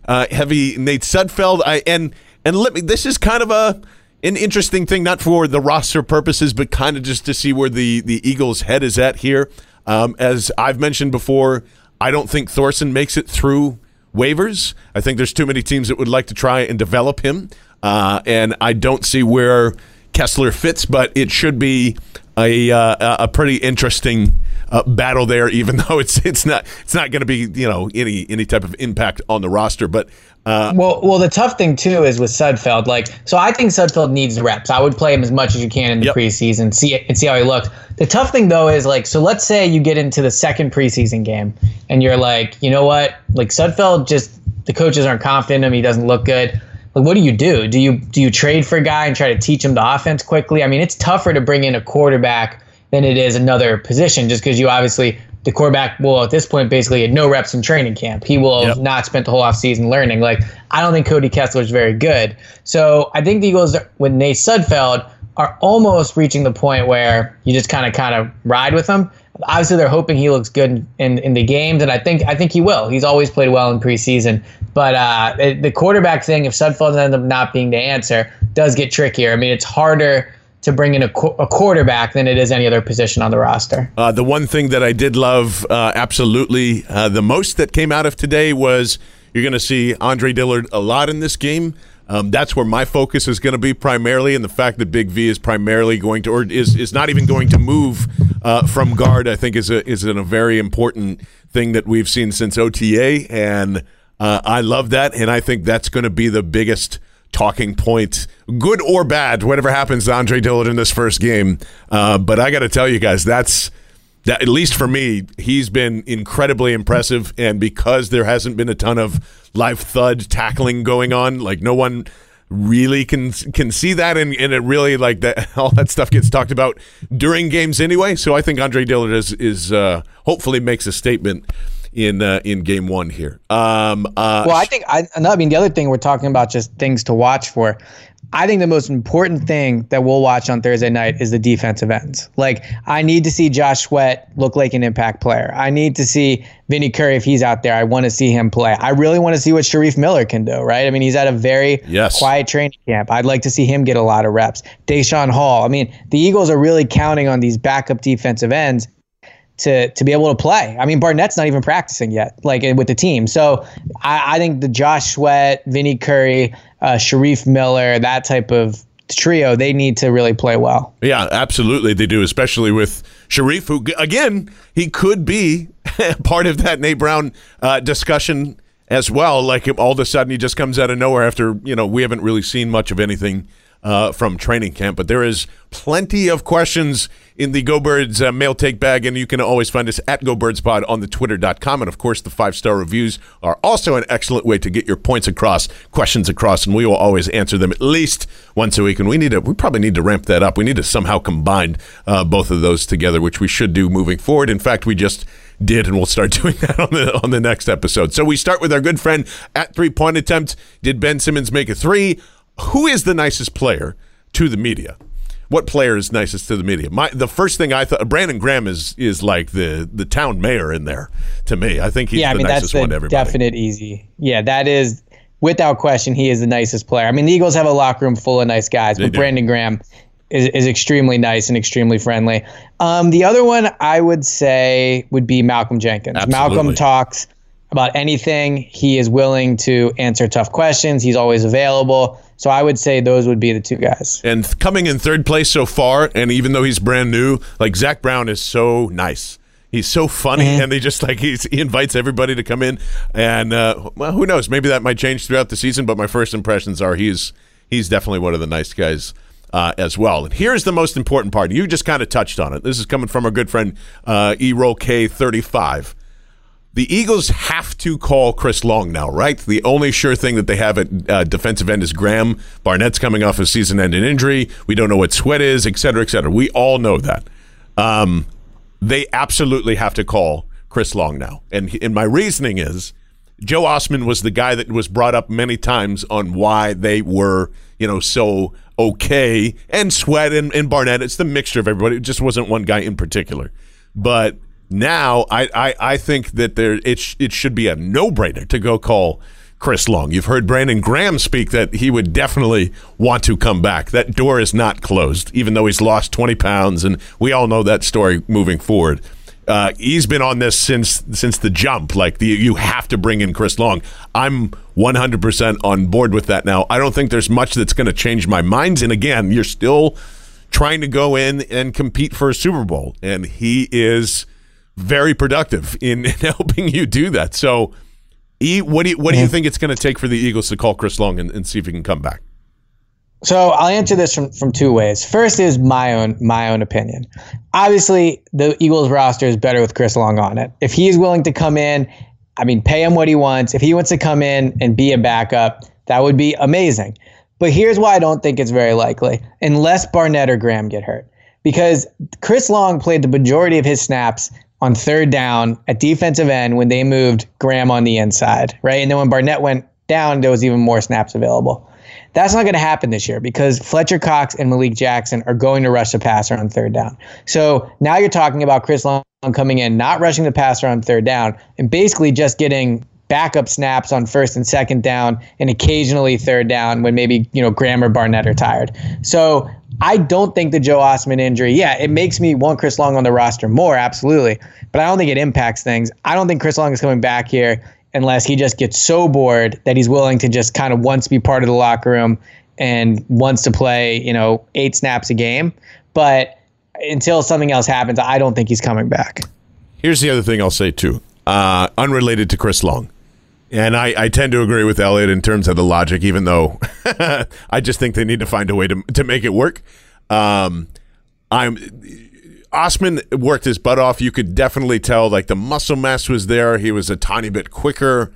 S4: uh, heavy. Nate Sudfeld, I and and let me. This is kind of a an interesting thing, not for the roster purposes, but kind of just to see where the the Eagles' head is at here. Um, as I've mentioned before, I don't think Thorson makes it through waivers. I think there's too many teams that would like to try and develop him, uh, and I don't see where Kessler fits. But it should be a uh, a pretty interesting uh, battle there, [laughs] even though it's it's not it's not going to be you know any any type of impact on the roster. But uh,
S6: Well, well, the tough thing too is with Sudfeld. Like, so I think Sudfeld needs reps. I would play him as much as you can in the
S4: Yep.
S6: preseason, see it, and see how he looks. The tough thing though is like, so let's say you get into the second preseason game and you're like, you know what? Like Sudfeld, just the coaches aren't confident in him. He doesn't look good. Like, what do you do? Do you do you trade for a guy and try to teach him the offense quickly? I mean, it's tougher to bring in a quarterback than it is another position, just because you obviously the quarterback will at this point basically had no reps in training camp. He will have not spent the whole offseason learning. Like, I don't think Cody Kessler is very good. So I think the Eagles with Nate Sudfeld are almost reaching the point where you just kind of kind of ride with him. Obviously, they're hoping he looks good in, in the games, and I think I think he will. He's always played well in preseason. But uh, it- the quarterback thing, if Sudfeld ends up not being the answer, does get trickier. I mean, it's harder to bring in a, qu- a quarterback than it is any other position on the roster.
S4: Uh, the one thing that I did love uh, absolutely uh, the most that came out of today was you're going to see Andre Dillard a lot in this game. Um, that's where my focus is going to be primarily, and the fact that Big V is primarily going to, or is, is not even going to move uh, from guard, I think is a is a very important thing that we've seen since OTA, and uh, I love that, and I think that's going to be the biggest talking point, good or bad, whatever happens to Andre Dillard in this first game. Uh, but I got to tell you guys, that's that at least for me, he's been incredibly impressive. And because there hasn't been a ton of live thud tackling going on, like no one really can can see that, and, and it really like that [laughs] all that stuff gets talked about during games anyway. So I think Andre Dillard is is uh, hopefully makes a statement in uh, in game one here. Um, uh,
S6: Well, I think I, no, I mean the other thing we're talking about just things to watch for. I think the most important thing that we'll watch on Thursday night is the defensive ends. Like I need to see Josh Sweat look like an impact player. I need to see Vinny Curry if he's out there. I want to see him play. I really want to see what Shareef Miller can do. Right? I mean, he's at a very
S4: Yes.
S6: quiet training camp. I'd like to see him get a lot of reps. Daeshon Hall. I mean, the Eagles are really counting on these backup defensive ends to to be able to play. I mean, Barnett's not even practicing yet, like with the team. So I, I think the Josh Sweat, Vinny Curry, uh, Shareef Miller, that type of trio, they need to really play well.
S4: Yeah, absolutely, they do, especially with Shareef, who again he could be [laughs] part of that Nate Brown uh, discussion as well. Like all of a sudden, he just comes out of nowhere after you know we haven't really seen much of anything uh, from training camp. But there is plenty of questions in the Go Birds uh, mail take bag, and you can always find us at Go Birds Pod on the Twitter.com. And of course, the five star reviews are also an excellent way to get your points across, questions across, and we will always answer them at least once a week. And we need to, we probably need to ramp that up. We need to somehow combine uh, both of those together, which we should do moving forward. In fact, we just did, and we'll start [laughs] doing that on the on the next episode. So we start with our good friend at three point attempt. Did Ben Simmons make a three? Who is the nicest player to the media? what player is nicest to the media? My the first thing I thought Brandon Graham is is like the the town mayor in there to me. I think he's
S6: yeah, I
S4: the
S6: mean
S4: nicest
S6: that's
S4: one to
S6: the
S4: everybody.
S6: definite easy. Yeah, that is without question. He is the nicest player. I mean, the Eagles have a locker room full of nice guys,
S4: They
S6: but
S4: do.
S6: Brandon Graham is, is extremely nice and extremely friendly. Um, the other one I would say would be Malcolm Jenkins.
S4: Absolutely.
S6: Malcolm talks about anything. He is willing to answer tough questions. He's always available. So I would say those would be the two guys.
S4: and coming in third place so far, and even though he's brand new, like Zach Brown is so nice. He's so funny,
S6: Mm-hmm.
S4: and they just like he's, he invites everybody to come in, and uh, well, who knows? Maybe that might change throughout the season. But my first impressions are he's he's definitely one of the nice guys uh, as well. And here's the most important part. You just kind of touched on it. This is coming from our good friend uh, E Roll K thirty five. The Eagles have to call Chris Long now, right? The only sure thing that they have at uh, defensive end is Graham. Barnett's coming off a season-ending injury. We don't know what Sweat is, et cetera, et cetera. We all know that. Um, they absolutely have to call Chris Long now. And, and my reasoning is Joe Ostman was the guy that was brought up many times on why they were, you know, so okay. And Sweat and, and Barnett, it's the mixture of everybody. It just wasn't one guy in particular. But now I, I, I think that there it, it should be a no brainer to go call Chris Long. You've heard Brandon Graham speak that he would definitely want to come back. That door is not closed, even though he's lost 20 pounds, and we all know that story moving forward. Uh, he's been on this since since the jump. Like the, you have to bring in Chris Long. I'm 100% on board with that now. I don't think there's much that's going to change my mind. And again, you're still trying to go in and compete for a Super Bowl, and he is very productive in, [laughs] in helping you do that. So, E, what do you, what do you think it's going to take for the Eagles to call Chris Long and, and see if he can come back?
S6: So I'll answer this from, from two ways. First is my own my own opinion. Obviously, the Eagles roster is better with Chris Long on it. If he is willing to come in, I mean, pay him what he wants. If he wants to come in and be a backup, that would be amazing. But here's why I don't think it's very likely, unless Barnett or Graham get hurt. Because Chris Long played the majority of his snaps on third down at defensive end when they moved Graham on the inside, right? And then when Barnett went down, there was even more snaps available. That's not going to happen this year because Fletcher Cox and Malik Jackson are going to rush the passer on third down. So now you're talking about Chris Long coming in, not rushing the passer on third down, and basically just getting backup snaps on first and second down and occasionally third down when maybe, you know, Graham or Barnett are tired. So I don't think the Joe Ostman injury, yeah, it makes me want Chris Long on the roster more, absolutely. But I don't think it impacts things. I don't think Chris Long is coming back here unless he just gets so bored that he's willing to just kind of once be part of the locker room and wants to play, you know, eight snaps a game. But until something else happens, I don't think he's coming back.
S4: Here's the other thing I'll say too, uh, unrelated to Chris Long, and I, I tend to agree with Eliot in terms of the logic, even though [laughs] I just think they need to find a way to to make it work. Um, I'm Ostman worked his butt off. You could definitely tell like the muscle mass was there. He was a tiny bit quicker,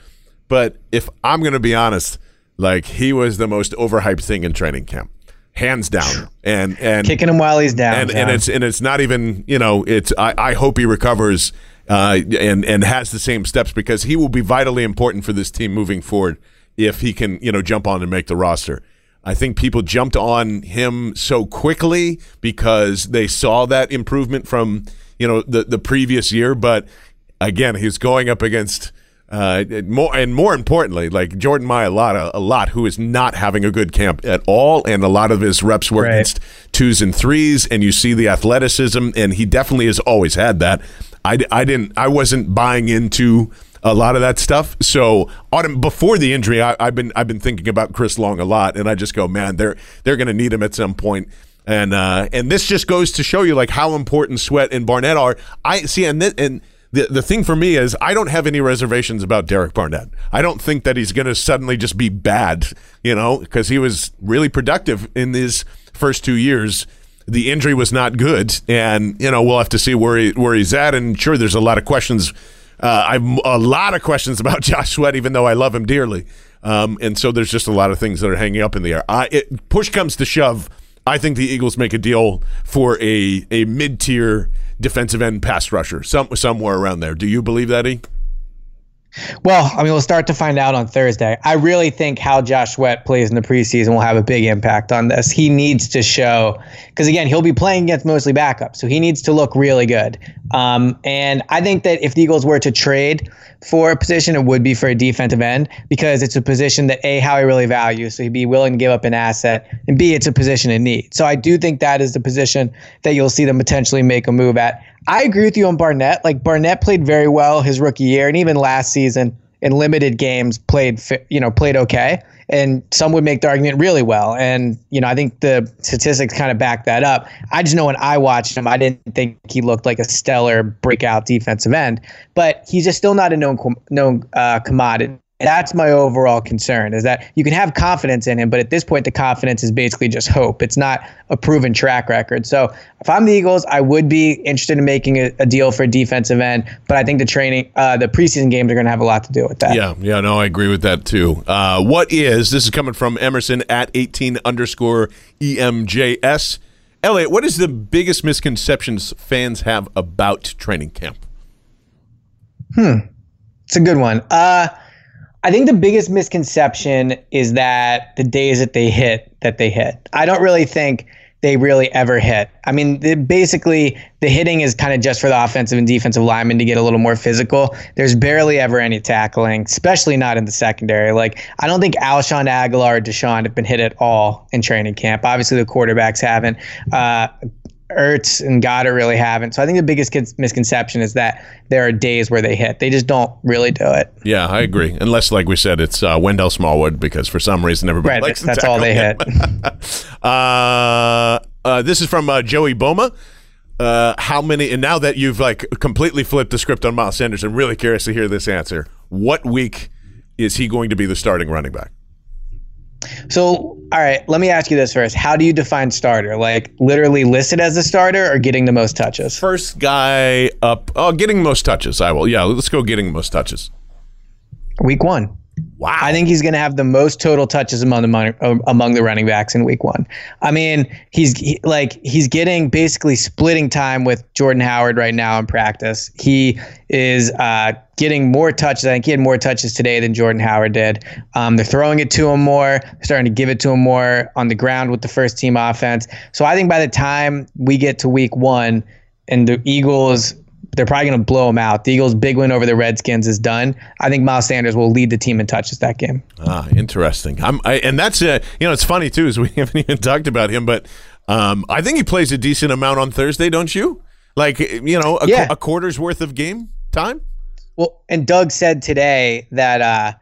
S4: but if I'm going to be honest, like he was the most overhyped thing in training camp, hands down. And and
S6: Kicking him while he's down.
S4: and,
S6: John.
S4: and it's and it's not even you know it's I, I hope he recovers uh, and and has the same steps because he will be vitally important for this team moving forward if he can you know jump on and make the roster. I think people jumped on him so quickly because they saw that improvement from you know the the previous year, but again he's going up against. Uh, more and more importantly, like Jordan Mailata, a lot who is not having a good camp at all, and a lot of his reps were
S6: Right.
S4: against twos and threes, and you see the athleticism, and he definitely has always had that. I, I didn't, I wasn't buying into a lot of that stuff. So autumn before the injury, I, I've been I've been thinking about Chris Long a lot, and I just go, man, they're they're going to need him at some point. And uh, and this just goes to show you like how important Sweat and Barnett are. I see, and th- and the the thing for me is I don't have any reservations about Derek Barnett. I don't think that he's going to suddenly just be bad, you know, because he was really productive in these first two years. The injury was not good, and you know we'll have to see where he where he's at. And sure, there's a lot of questions. Uh, I've a lot of questions about [laughs] Josh Sweat, even though I love him dearly. Um, and so there's just a lot of things that are hanging up in the air. I, it, push comes to shove. I think the Eagles make a deal for a a mid tier defensive end pass rusher, some somewhere around there. Do you believe that, E?
S6: Well, I mean, we'll start to find out on Thursday. I really think how Josh Sweat plays in the preseason will have a big impact on this. He needs to show, because again, he'll be playing against mostly backups, so he needs to look really good. Um, and I think that if the Eagles were to trade for a position, it would be for a defensive end because it's a position that A, Howie really values, so he'd be willing to give up an asset, and B, it's a position in need. So I do think that is the position that you'll see them potentially make a move at. I agree with you on Barnett. Like Barnett played very well his rookie year, and even last season in limited games played you know played okay. And some would make the argument really well. And you know I think the statistics kind of back that up. I just know when I watched him, I didn't think he looked like a stellar breakout defensive end, but he's just still not a known known uh, commodity that's my overall concern is that you can have confidence in him, but at this point, the confidence is basically just hope. It's not a proven track record. So if I'm the Eagles, I would be interested in making a, a deal for a defensive end, but I think the training, uh, the preseason games are going to have a lot to do with that.
S4: Yeah, yeah, no, I agree with that too. Uh, what is, this is coming from Emerson at 18 underscore EMJS. Eliot, what is the biggest misconceptions fans have about training camp?
S6: Hmm. It's a good one. Uh, I think the biggest misconception is that the days that they hit, that they hit. I don't really think they really ever hit. I mean, basically, the hitting is kind of just for the offensive and defensive linemen to get a little more physical. There's barely ever any tackling, especially not in the secondary. Like, I don't think Alshon Agholor or DeSean have been hit at all in training camp. Obviously, the quarterbacks haven't. Uh, Ertz and Goedert really haven't. So I think the biggest misconception is that there are days where they hit. They just don't really do it.
S4: Yeah, I agree. Unless, like we said, it's uh, Wendell Smallwood because for some reason everybody
S6: right,
S4: likes
S6: that's all they hit. [laughs]
S4: uh, uh, this is from uh, Joey Boma. Uh, how many? And now that you've like completely flipped the script on Miles Sanders, I'm really curious to hear this answer. What week is he going to be the starting running back?
S6: So, all right, let me ask you this first. How do you define starter? Like literally listed as a starter or getting the most touches?
S4: First guy up. Oh, getting most touches. I will. Yeah, let's go getting most touches.
S6: Week one.
S4: Wow.
S6: I think he's going to have the most total touches among the among the running backs in week 1. I mean, he's he, like he's getting basically splitting time with Jordan Howard right now in practice. He is uh, getting more touches. I think he had more touches today than Jordan Howard did. Um, they're throwing it to him more, starting to give it to him more on the ground with the first team offense. So I think by the time we get to week 1 and the Eagles they're probably going to blow them out. The Eagles' big win over the Redskins is done. I think Miles Sanders will lead the team in touches that game.
S4: Ah, interesting. I'm, I, and that's uh, you know, it's funny too, is we [laughs] haven't even talked about him, but um, I think he plays a decent amount on Thursday, don't you? Like you know, a, yeah. a quarter's worth of game time.
S6: Well, and Doug said today that uh,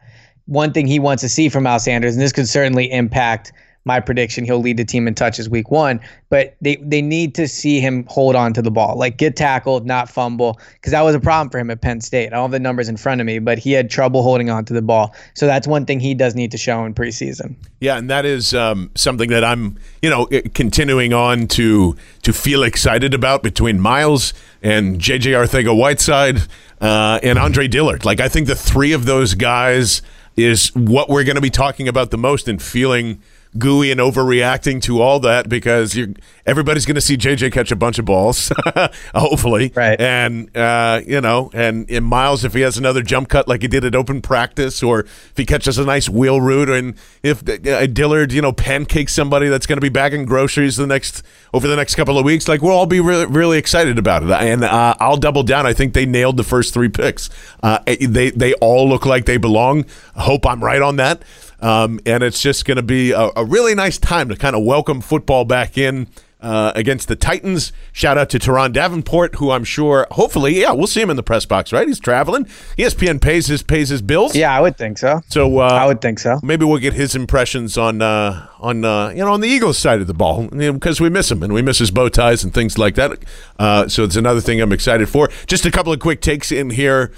S6: one thing he wants to see from Miles Sanders, and this could certainly impact my prediction he'll lead the team in touches week one. But they they need to see him hold on to the ball, like get tackled, not fumble, because that was a problem for him at Penn State. I don't have the numbers in front of me, but he had trouble holding on to the ball. So that's one thing he does need to show in preseason.
S4: Yeah, and that is um, something that I'm, you know, continuing on to to feel excited about between Miles and JJ Arcega-Whiteside uh, and Andre Dillard. Like I think the three of those guys is what we're going to be talking about the most and feeling gooey and overreacting to all that because you're everybody's going to see JJ catch a bunch of balls, [laughs] hopefully,
S6: right?
S4: And uh, you know, and in Miles, if he has another jump cut like he did at open practice, or if he catches a nice wheel route, and if uh, Dillard, you know, pancakes somebody that's going to be bagging groceries the next over the next couple of weeks, like we'll all be really really excited about it. And uh, I'll double down. I think they nailed the first three picks. Uh, they they all look like they belong. I hope I'm right on that. Um, and it's just going to be a, a, really nice time to kind of welcome football back in uh, against the Titans. Shout out to Turron Davenport, who I'm sure, hopefully, yeah, we'll see him in the press box, right? He's traveling. ESPN pays his pays his bills.
S6: Yeah, I would think so.
S4: So uh,
S6: I would think so.
S4: Maybe we'll get his impressions on uh, on uh, you know on the Eagles side of the ball because we miss him and we miss his bow ties and things like that. Uh, so it's another thing I'm excited for. Just a couple of quick takes in here.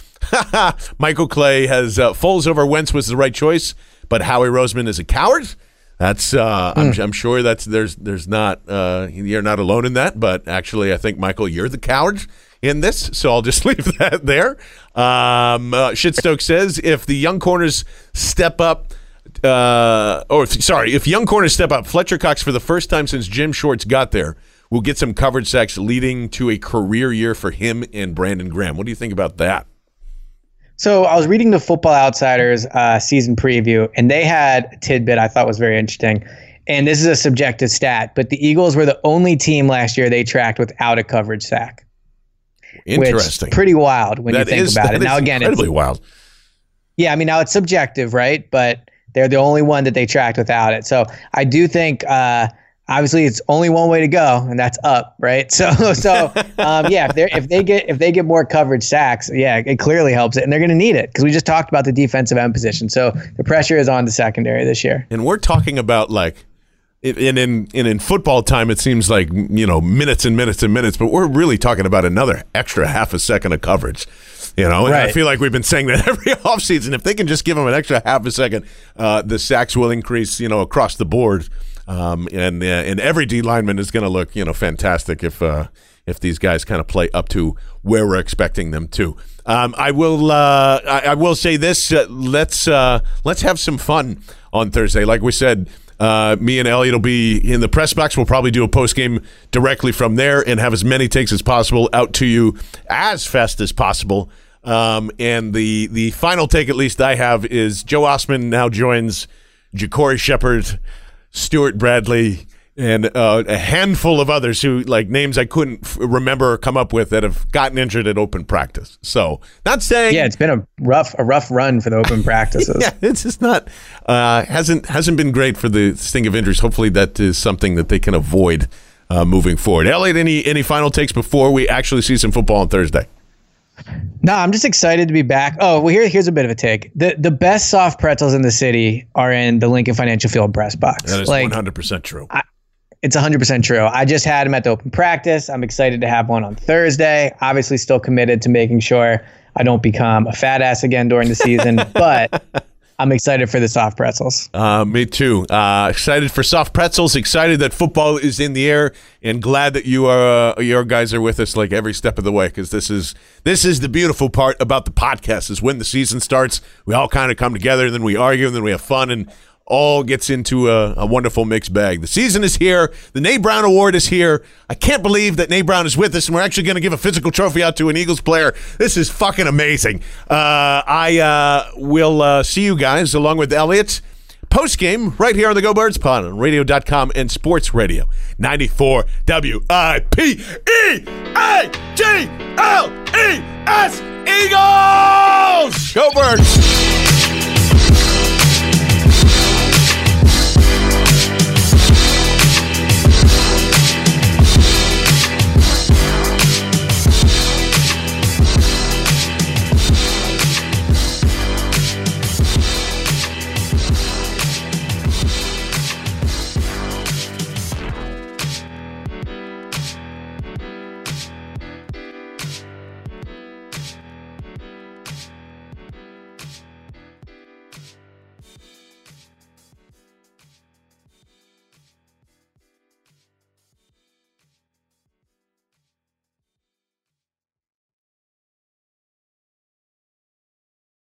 S4: [laughs] Michael Clay has uh, Foles over Wentz was the right choice but Howie Roseman is a coward. That's uh, mm. I'm, hmm. I'm, sure that's there's there's not uh, you're not alone in that, but actually I think Michael you're the coward in this, so I'll just [laughs] leave that there. Um, uh, Shitstoke says if the young corners step up. Uh, or if, sorry, if young corners step up, Fletcher Cox for the first time since Jim Schwartz got there will get some coverage sacks, leading to a career year for him and Brandon Graham. What do you think about that?
S6: So I was reading the Football Outsiders uh, season preview, and they had a tidbit I thought was very interesting. And this is a subjective stat, but the Eagles were the only team last year they tracked without a coverage sack.
S4: Interesting.
S6: Pretty wild when
S4: That
S6: you think
S4: is-
S6: about it. Now again, it's,
S4: incredibly wild.
S6: yeah, I mean now it's subjective, right? But they're the only one that they tracked without it. So I do think uh, obviously it's only one way to go, and that's up, right? [laughs] So so um, yeah, if they if they get if they get more coverage sacks, yeah, it clearly helps it, and they're going to need it because we just talked about the defensive end position. So the pressure is on the secondary this year.
S4: And we're talking about like, and in and in football time, it seems like you know minutes and minutes and minutes, but we're really talking about another extra half a second of coverage. You know, and I feel like we've been saying that [laughs] every offseason. If they can just give them an extra half a second, uh, the sacks will increase. You know, across the board, um, and uh, and every D lineman is going to look you know fantastic if uh, if these guys kind of play up to where we're expecting them to. Um, I will uh, I, I will say this: uh, let's uh, let's have some fun on Thursday. Like we said. Uh, me and Eliot will be in the press box. We'll probably do a post game directly from there and have as many takes as possible out to you as fast as possible. Um, and the the final take, at least I have, is Joe Ostman now joins Ja'Cory Shepard, Stewart Bradley, and uh, a handful of others who like names I couldn't f- remember or come up with that have gotten injured at open practice. So not saying
S6: Yeah, it's been a rough a rough run for the open [laughs] practices.
S4: yeah, it's just not uh, hasn't hasn't been great for the sting of injuries. Hopefully, that is something that they can avoid uh, moving forward. Eliot, any any final takes before we actually see some football on Thursday?
S6: No, I'm just excited to be back. Oh, well, here, here's a bit of a take. The the best soft pretzels in the city are in the Lincoln Financial Field press box.
S4: That is
S6: like
S4: one hundred percent true.
S6: it's 100% true. I just had them at the open practice. I'm excited to have one on Thursday. Obviously, still committed to making sure I don't become a fat ass again during the season, [laughs] but I'm excited for the soft pretzels.
S4: Uh, me too. Uh, excited for soft pretzels. Excited that football is in the air, and glad that you are uh, your guys are with us like every step of the way. Because this is this is the beautiful part about the podcast is when the season starts, we all kind of come together, and then we argue, and then we have fun, and all gets into a, a wonderful mixed bag. The season is here. The Nate Brown Award is here. I can't believe that Nate Brown is with us, and we're actually going to give a physical trophy out to an Eagles player. This is fucking amazing. Uh, I uh, will uh, see you guys along with Eliot post game right here on the Go Birds Pod on radio.com and sports radio 94 W I P E A G L E S Eagles! Go Birds!